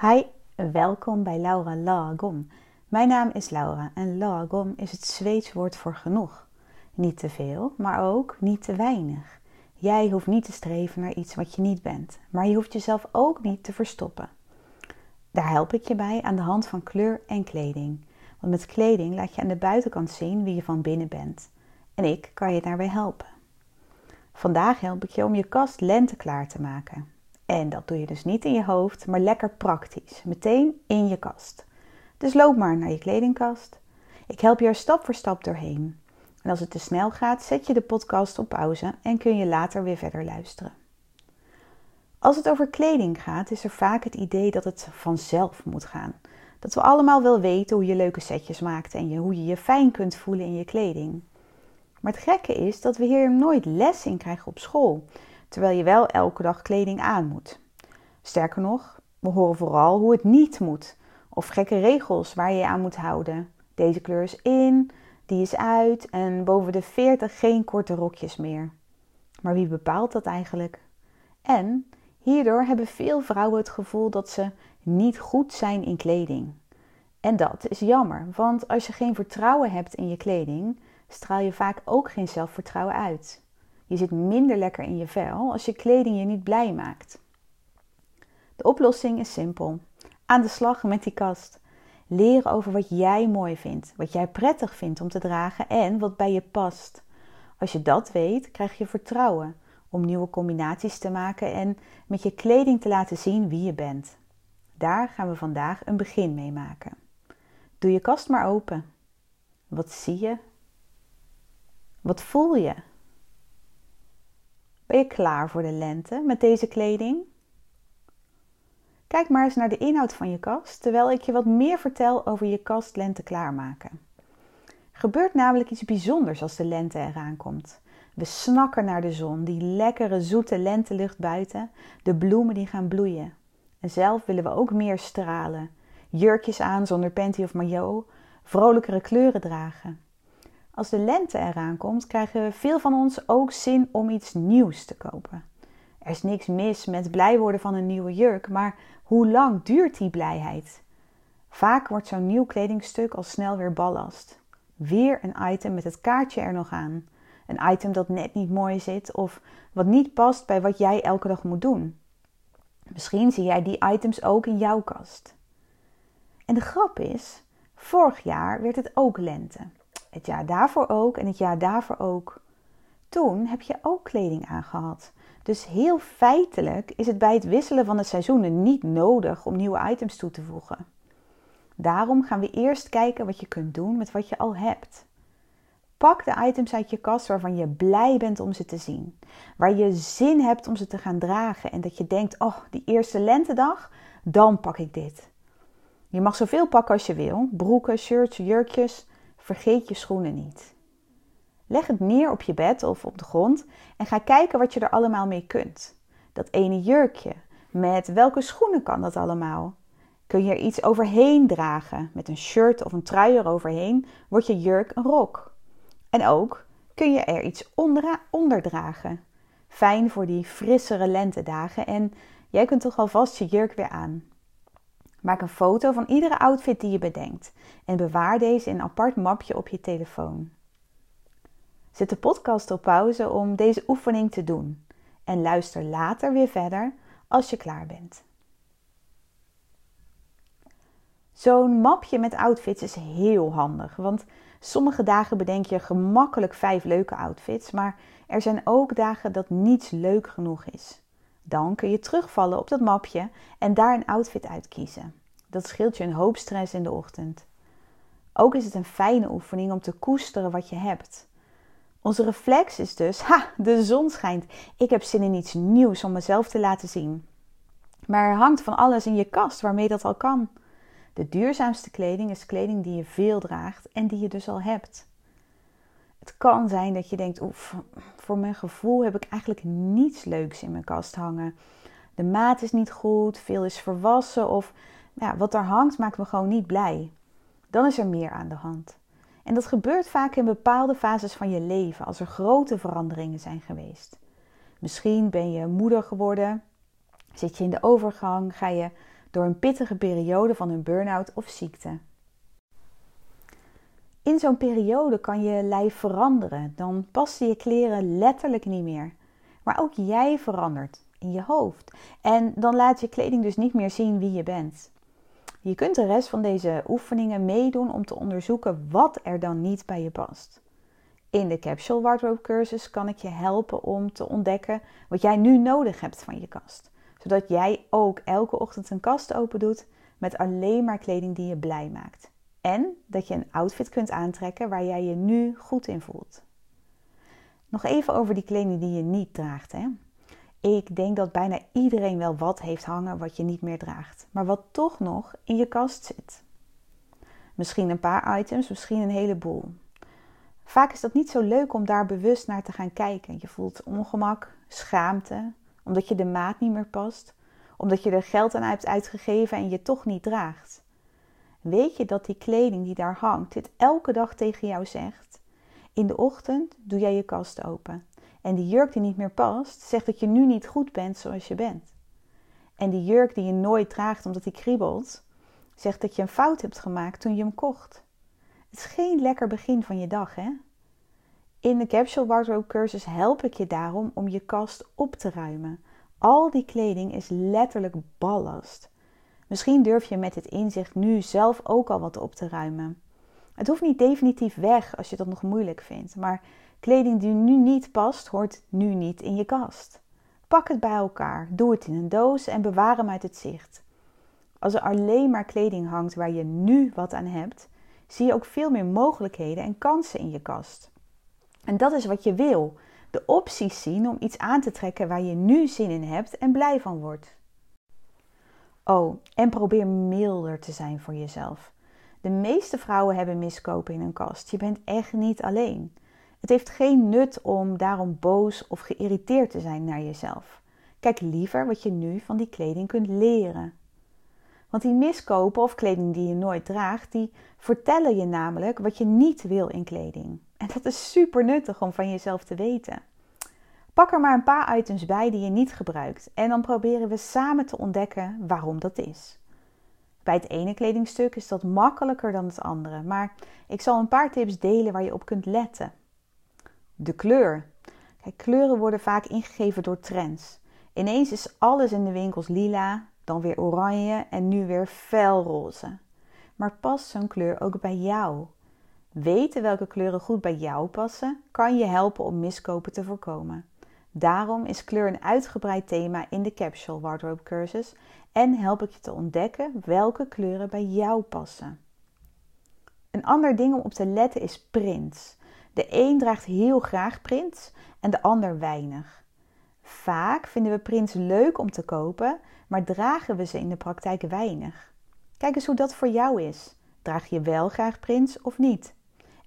Hi, welkom bij Laura Lagom. Mijn naam is Laura en Lagom is het Zweeds woord voor genoeg. Niet te veel, maar ook niet te weinig. Jij hoeft niet te streven naar iets wat je niet bent, maar je hoeft jezelf ook niet te verstoppen. Daar help ik je bij aan de hand van kleur en kleding. Want met kleding laat je aan de buitenkant zien wie je van binnen bent. En ik kan je daarbij helpen. Vandaag help ik je om je kast lente klaar te maken. En dat doe je dus niet in je hoofd, maar lekker praktisch. Meteen in je kast. Dus loop maar naar je kledingkast. Ik help je er stap voor stap doorheen. En als het te snel gaat, zet je de podcast op pauze en kun je later weer verder luisteren. Als het over kleding gaat, is er vaak het idee dat het vanzelf moet gaan. Dat we allemaal wel weten hoe je leuke setjes maakt en hoe je je fijn kunt voelen in je kleding. Maar het gekke is dat we hier nooit les in krijgen op school terwijl je wel elke dag kleding aan moet. Sterker nog, we horen vooral hoe het niet moet, of gekke regels waar je je aan moet houden. Deze kleur is in, die is uit en boven de 40 geen korte rokjes meer. Maar wie bepaalt dat eigenlijk? En hierdoor hebben veel vrouwen het gevoel dat ze niet goed zijn in kleding. En dat is jammer, want als je geen vertrouwen hebt in je kleding, straal je vaak ook geen zelfvertrouwen uit. Je zit minder lekker in je vel als je kleding je niet blij maakt. De oplossing is simpel. Aan de slag met die kast. Leren over wat jij mooi vindt, wat jij prettig vindt om te dragen en wat bij je past. Als je dat weet, krijg je vertrouwen om nieuwe combinaties te maken en met je kleding te laten zien wie je bent. Daar gaan we vandaag een begin mee maken. Doe je kast maar open. Wat zie je? Wat voel je? Ben je klaar voor de lente met deze kleding? Kijk maar eens naar de inhoud van je kast terwijl ik je wat meer vertel over je kast lente klaarmaken. Gebeurt namelijk iets bijzonders als de lente eraan komt. We snakken naar de zon, die lekkere zoete lentelucht buiten, de bloemen die gaan bloeien. En zelf willen we ook meer stralen. Jurkjes aan zonder panty of maillot, vrolijkere kleuren dragen. Als de lente eraan komt, krijgen veel van ons ook zin om iets nieuws te kopen. Er is niks mis met blij worden van een nieuwe jurk, maar hoe lang duurt die blijheid? Vaak wordt zo'n nieuw kledingstuk al snel weer ballast. Weer een item met het kaartje er nog aan. Een item dat net niet mooi zit of wat niet past bij wat jij elke dag moet doen. Misschien zie jij die items ook in jouw kast. En de grap is, vorig jaar werd het ook lente. Het jaar daarvoor ook en het jaar daarvoor ook. Toen heb je ook kleding aangehad. Dus heel feitelijk is het bij het wisselen van de seizoenen niet nodig om nieuwe items toe te voegen. Daarom gaan we eerst kijken wat je kunt doen met wat je al hebt. Pak de items uit je kast waarvan je blij bent om ze te zien. Waar je zin hebt om ze te gaan dragen en dat je denkt: oh, die eerste lentedag, dan pak ik dit. Je mag zoveel pakken als je wil: broeken, shirts, jurkjes. Vergeet je schoenen niet. Leg het neer op je bed of op de grond en ga kijken wat je er allemaal mee kunt. Dat ene jurkje, met welke schoenen kan dat allemaal? Kun je er iets overheen dragen? Met een shirt of een trui eroverheen wordt je jurk een rok. En ook kun je er iets onder, dragen. Fijn voor die frissere lentedagen en jij kunt toch alvast je jurk weer aan. Maak een foto van iedere outfit die je bedenkt en bewaar deze in een apart mapje op je telefoon. Zet de podcast op pauze om deze oefening te doen en luister later weer verder als je klaar bent. Zo'n mapje met outfits is heel handig, want sommige dagen bedenk je gemakkelijk vijf leuke outfits, maar er zijn ook dagen dat niets leuk genoeg is. Dan kun je terugvallen op dat mapje en daar een outfit uitkiezen. Dat scheelt je een hoop stress in de ochtend. Ook is het een fijne oefening om te koesteren wat je hebt. Onze reflex is dus: ha, de zon schijnt. Ik heb zin in iets nieuws om mezelf te laten zien. Maar er hangt van alles in je kast waarmee dat al kan. De duurzaamste kleding is kleding die je veel draagt en die je dus al hebt. Het kan zijn dat je denkt: oef, voor mijn gevoel heb ik eigenlijk niets leuks in mijn kast hangen. De maat is niet goed, veel is verwassen of ja, wat er hangt maakt me gewoon niet blij. Dan is er meer aan de hand. En dat gebeurt vaak in bepaalde fases van je leven als er grote veranderingen zijn geweest. Misschien ben je moeder geworden, zit je in de overgang, ga je door een pittige periode van een burn-out of ziekte. In zo'n periode kan je lijf veranderen. Dan passen je kleren letterlijk niet meer. Maar ook jij verandert in je hoofd. En dan laat je kleding dus niet meer zien wie je bent. Je kunt de rest van deze oefeningen meedoen om te onderzoeken wat er dan niet bij je past. In de Capsule Wardrobe cursus kan ik je helpen om te ontdekken wat jij nu nodig hebt van je kast. Zodat jij ook elke ochtend een kast open doet met alleen maar kleding die je blij maakt. En dat je een outfit kunt aantrekken waar jij je nu goed in voelt. Nog even over die kleding die je niet draagt. Hè? Ik denk dat bijna iedereen wel wat heeft hangen wat je niet meer draagt, maar wat toch nog in je kast zit. Misschien een paar items, misschien een heleboel. Vaak is dat niet zo leuk om daar bewust naar te gaan kijken. Je voelt ongemak, schaamte, omdat je de maat niet meer past, omdat je er geld aan hebt uitgegeven en je toch niet draagt. Weet je dat die kleding die daar hangt dit elke dag tegen jou zegt? In de ochtend doe jij je kast open. En die jurk die niet meer past, zegt dat je nu niet goed bent zoals je bent. En die jurk die je nooit draagt omdat die kriebelt, zegt dat je een fout hebt gemaakt toen je hem kocht. Het is geen lekker begin van je dag, hè? In de Capsule Wardrobe cursus help ik je daarom om je kast op te ruimen. Al die kleding is letterlijk ballast. Misschien durf je met dit inzicht nu zelf ook al wat op te ruimen. Het hoeft niet definitief weg als je dat nog moeilijk vindt, maar kleding die nu niet past, hoort nu niet in je kast. Pak het bij elkaar, doe het in een doos en bewaar hem uit het zicht. Als er alleen maar kleding hangt waar je nu wat aan hebt, zie je ook veel meer mogelijkheden en kansen in je kast. En dat is wat je wil: de opties zien om iets aan te trekken waar je nu zin in hebt en blij van wordt. Oh, en probeer milder te zijn voor jezelf. De meeste vrouwen hebben miskopen in hun kast. Je bent echt niet alleen. Het heeft geen nut om daarom boos of geïrriteerd te zijn naar jezelf. Kijk liever wat je nu van die kleding kunt leren. Want die miskopen of kleding die je nooit draagt, die vertellen je namelijk wat je niet wil in kleding. En dat is super nuttig om van jezelf te weten. Pak er maar een paar items bij die je niet gebruikt en dan proberen we samen te ontdekken waarom dat is. Bij het ene kledingstuk is dat makkelijker dan het andere, maar ik zal een paar tips delen waar je op kunt letten. De kleur. Kijk, kleuren worden vaak ingegeven door trends. Ineens is alles in de winkels lila, dan weer oranje en nu weer felroze. Maar past zo'n kleur ook bij jou? Weten welke kleuren goed bij jou passen, kan je helpen om miskopen te voorkomen. Daarom is kleur een uitgebreid thema in de Capsule Wardrobe cursus en help ik je te ontdekken welke kleuren bij jou passen. Een ander ding om op te letten is prints. De een draagt heel graag prints en de ander weinig. Vaak vinden we prints leuk om te kopen, maar dragen we ze in de praktijk weinig. Kijk eens hoe dat voor jou is. Draag je wel graag prints of niet?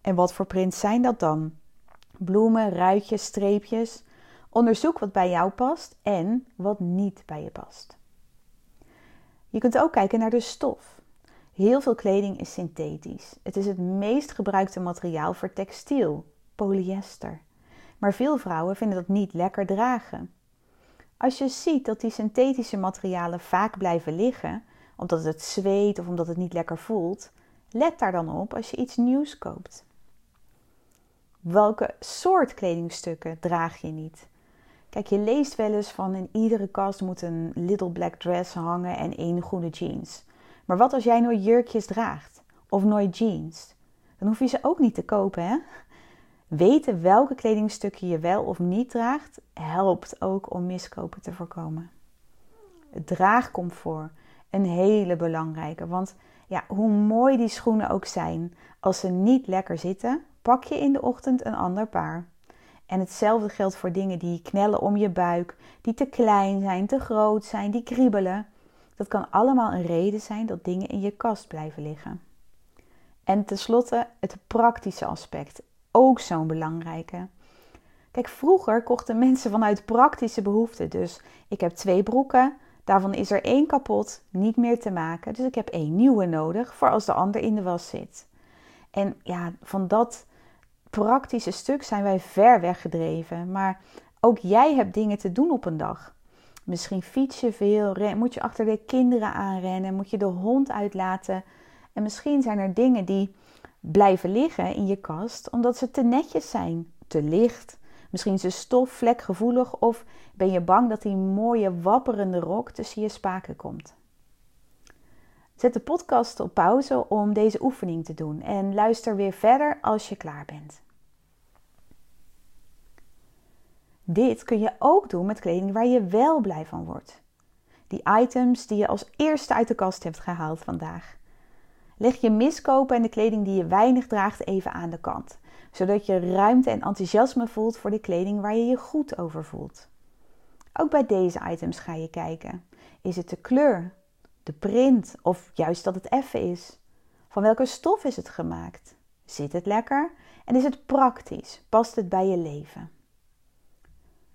En wat voor prints zijn dat dan? Bloemen, ruitjes, streepjes. Onderzoek wat bij jou past en wat niet bij je past. Je kunt ook kijken naar de stof. Heel veel kleding is synthetisch. Het is het meest gebruikte materiaal voor textiel, polyester. Maar veel vrouwen vinden dat niet lekker dragen. Als je ziet dat die synthetische materialen vaak blijven liggen, omdat het zweet of omdat het niet lekker voelt, let daar dan op als je iets nieuws koopt. Welke soort kledingstukken draag je niet? Kijk, je leest wel eens van in iedere kast moet een little black dress hangen en één groene jeans. Maar wat als jij nooit jurkjes draagt of nooit jeans? Dan hoef je ze ook niet te kopen, hè? Weten welke kledingstukken je wel of niet draagt, helpt ook om miskopen te voorkomen. Draagcomfort, een hele belangrijke. Want ja, hoe mooi die schoenen ook zijn, als ze niet lekker zitten, pak je in de ochtend een ander paar. En hetzelfde geldt voor dingen die knellen om je buik, die te klein zijn, te groot zijn, die kriebelen. Dat kan allemaal een reden zijn dat dingen in je kast blijven liggen. En tenslotte het praktische aspect, ook zo'n belangrijke. Kijk, vroeger kochten mensen vanuit praktische behoeften. Dus ik heb twee broeken, daarvan is er één kapot, niet meer te maken. Dus ik heb één nieuwe nodig voor als de ander in de was zit. En ja, van dat praktische stuk zijn wij ver weggedreven. Maar ook jij hebt dingen te doen op een dag. Misschien fiets je veel, moet je achter de kinderen aanrennen, moet je de hond uitlaten. En misschien zijn er dingen die blijven liggen in je kast omdat ze te netjes zijn, te licht. Misschien is de stof vlekgevoelig of ben je bang dat die mooie wapperende rok tussen je spaken komt. Zet de podcast op pauze om deze oefening te doen en luister weer verder als je klaar bent. Dit kun je ook doen met kleding waar je wel blij van wordt. Die items die je als eerste uit de kast hebt gehaald vandaag. Leg je miskopen en de kleding die je weinig draagt even aan de kant, zodat je ruimte en enthousiasme voelt voor de kleding waar je je goed over voelt. Ook bij deze items ga je kijken. Is het de kleur, de print of juist dat het effen is? Van welke stof is het gemaakt? Zit het lekker? En is het praktisch? Past het bij je leven?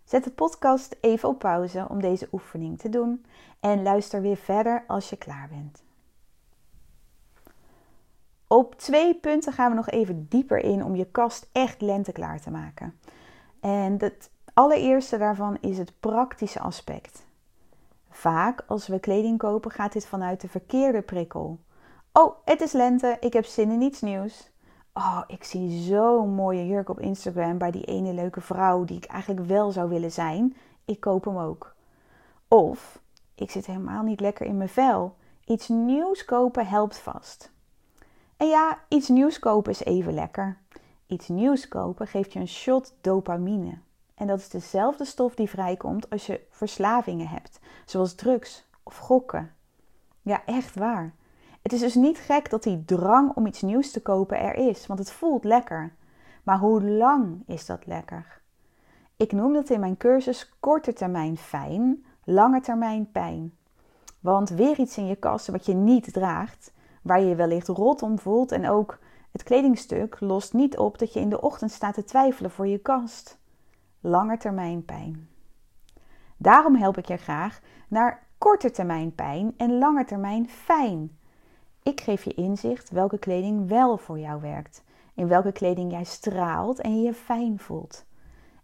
Zet de podcast even op pauze om deze oefening te doen en luister weer verder als je klaar bent. Op twee punten gaan we nog even dieper in om je kast echt lenteklaar te maken. En het allereerste daarvan is het praktische aspect. Vaak als we kleding kopen gaat dit vanuit de verkeerde prikkel. Oh, het is lente, ik heb zin in iets nieuws. Oh, ik zie zo'n mooie jurk op Instagram bij die ene leuke vrouw die ik eigenlijk wel zou willen zijn. Ik koop hem ook. Of ik zit helemaal niet lekker in mijn vel. Iets nieuws kopen helpt vast. En ja, iets nieuws kopen is even lekker. Iets nieuws kopen geeft je een shot dopamine. En dat is dezelfde stof die vrijkomt als je verslavingen hebt, zoals drugs of gokken. Ja, echt waar. Het is dus niet gek dat die drang om iets nieuws te kopen er is, want het voelt lekker. Maar hoe lang is dat lekker? Ik noem dat in mijn cursus korte termijn fijn, lange termijn pijn. Want weer iets in je kast wat je niet draagt, waar je je wellicht rot om voelt en ook het kledingstuk lost niet op dat je in de ochtend staat te twijfelen voor je kast. Lange termijn pijn. Daarom help ik je graag naar korte termijn pijn en lange termijn fijn. Ik geef je inzicht welke kleding wel voor jou werkt, in welke kleding jij straalt en je je fijn voelt.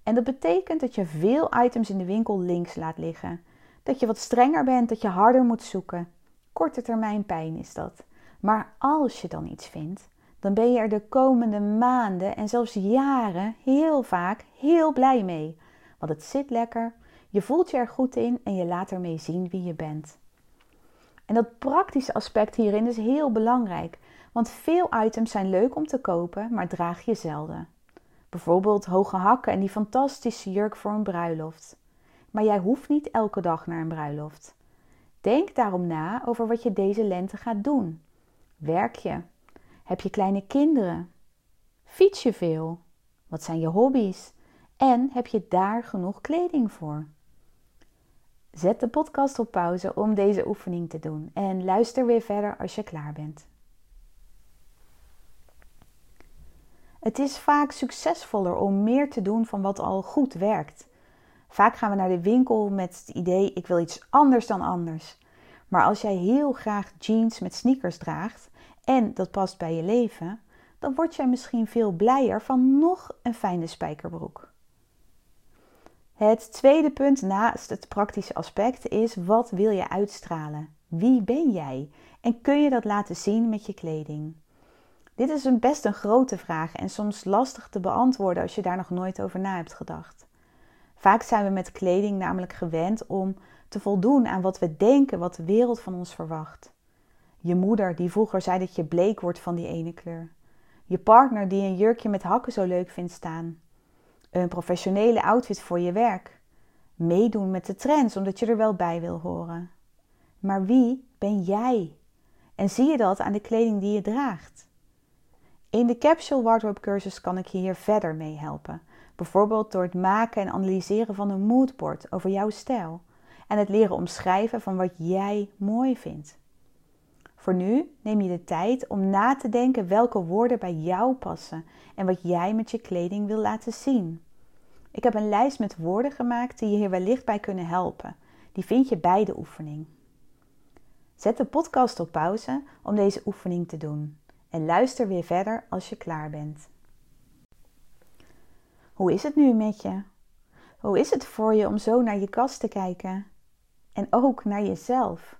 En dat betekent dat je veel items in de winkel links laat liggen. Dat je wat strenger bent, dat je harder moet zoeken. Korte termijn pijn is dat. Maar als je dan iets vindt, dan ben je er de komende maanden en zelfs jaren heel vaak heel blij mee. Want het zit lekker, je voelt je er goed in en je laat ermee zien wie je bent. En dat praktische aspect hierin is heel belangrijk, want veel items zijn leuk om te kopen, maar draag je zelden. Bijvoorbeeld hoge hakken en die fantastische jurk voor een bruiloft. Maar jij hoeft niet elke dag naar een bruiloft. Denk daarom na over wat je deze lente gaat doen. Werk je? Heb je kleine kinderen? Fiets je veel? Wat zijn je hobby's? En heb je daar genoeg kleding voor? Zet de podcast op pauze om deze oefening te doen en luister weer verder als je klaar bent. Het is vaak succesvoller om meer te doen van wat al goed werkt. Vaak gaan we naar de winkel met het idee: ik wil iets anders dan anders. Maar als jij heel graag jeans met sneakers draagt en dat past bij je leven, dan word jij misschien veel blijer van nog een fijne spijkerbroek. Het tweede punt naast het praktische aspect is: wat wil je uitstralen? Wie ben jij? En kun je dat laten zien met je kleding? Dit is een best een grote vraag en soms lastig te beantwoorden als je daar nog nooit over na hebt gedacht. Vaak zijn we met kleding namelijk gewend om te voldoen aan wat we denken wat de wereld van ons verwacht. Je moeder die vroeger zei dat je bleek wordt van die ene kleur. Je partner die een jurkje met hakken zo leuk vindt staan. Een professionele outfit voor je werk. Meedoen met de trends omdat je er wel bij wil horen. Maar wie ben jij? En zie je dat aan de kleding die je draagt? In de Capsule Wardrobe cursus kan ik je hier verder mee helpen. Bijvoorbeeld door het maken en analyseren van een moodboard over jouw stijl. En het leren omschrijven van wat jij mooi vindt. Voor nu neem je de tijd om na te denken welke woorden bij jou passen en wat jij met je kleding wil laten zien. Ik heb een lijst met woorden gemaakt die je hier wellicht bij kunnen helpen. Die vind je bij de oefening. Zet de podcast op pauze om deze oefening te doen en luister weer verder als je klaar bent. Hoe is het nu met je? Hoe is het voor je om zo naar je kast te kijken? En ook naar jezelf.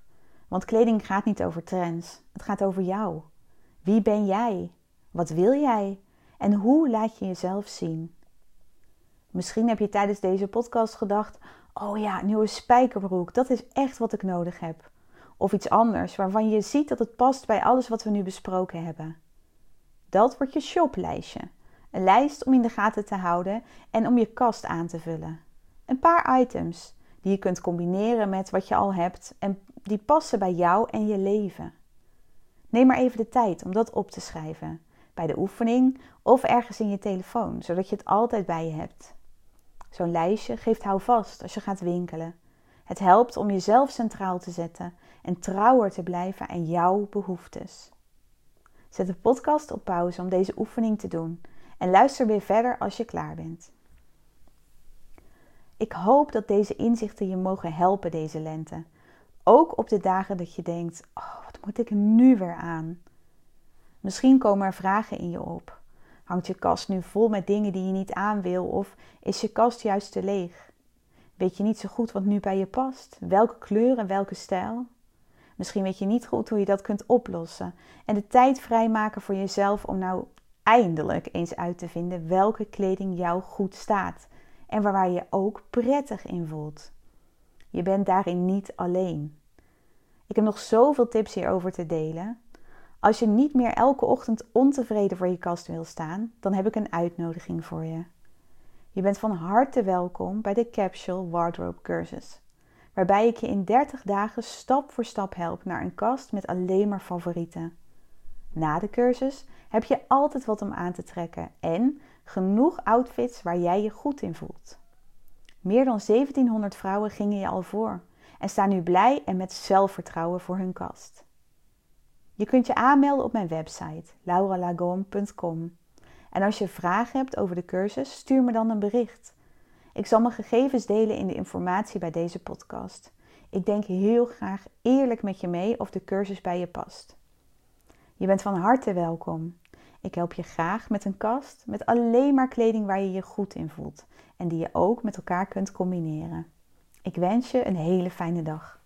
Want kleding gaat niet over trends, het gaat over jou. Wie ben jij? Wat wil jij? En hoe laat je jezelf zien? Misschien heb je tijdens deze podcast gedacht: oh ja, nieuwe spijkerbroek, dat is echt wat ik nodig heb. Of iets anders waarvan je ziet dat het past bij alles wat we nu besproken hebben. Dat wordt je shoplijstje. Een lijst om in de gaten te houden en om je kast aan te vullen. Een paar items die je kunt combineren met wat je al hebt en die passen bij jou en je leven. Neem maar even de tijd om dat op te schrijven, bij de oefening of ergens in je telefoon, zodat je het altijd bij je hebt. Zo'n lijstje geeft houvast als je gaat winkelen. Het helpt om jezelf centraal te zetten en trouwer te blijven aan jouw behoeftes. Zet de podcast op pauze om deze oefening te doen en luister weer verder als je klaar bent. Ik hoop dat deze inzichten je mogen helpen deze lente. Ook op de dagen dat je denkt: oh, wat moet ik nu weer aan? Misschien komen er vragen in je op. Hangt je kast nu vol met dingen die je niet aan wil of is je kast juist te leeg? Weet je niet zo goed wat nu bij je past? Welke kleur en welke stijl? Misschien weet je niet goed hoe je dat kunt oplossen en de tijd vrijmaken voor jezelf om nou eindelijk eens uit te vinden welke kleding jou goed staat en waar je ook prettig in voelt. Je bent daarin niet alleen. Ik heb nog zoveel tips hierover te delen. Als je niet meer elke ochtend ontevreden voor je kast wil staan, dan heb ik een uitnodiging voor je. Je bent van harte welkom bij de Capsule Wardrobe Cursus, waarbij ik je in 30 dagen stap voor stap help naar een kast met alleen maar favorieten. Na de cursus heb je altijd wat om aan te trekken en genoeg outfits waar jij je goed in voelt. Meer dan 1700 vrouwen gingen je al voor en staan nu blij en met zelfvertrouwen voor hun kast. Je kunt je aanmelden op mijn website lauralagom.com. En als je vragen hebt over de cursus, stuur me dan een bericht. Ik zal mijn gegevens delen in de informatie bij deze podcast. Ik denk heel graag eerlijk met je mee of de cursus bij je past. Je bent van harte welkom. Ik help je graag met een kast met alleen maar kleding waar je je goed in voelt en die je ook met elkaar kunt combineren. Ik wens je een hele fijne dag.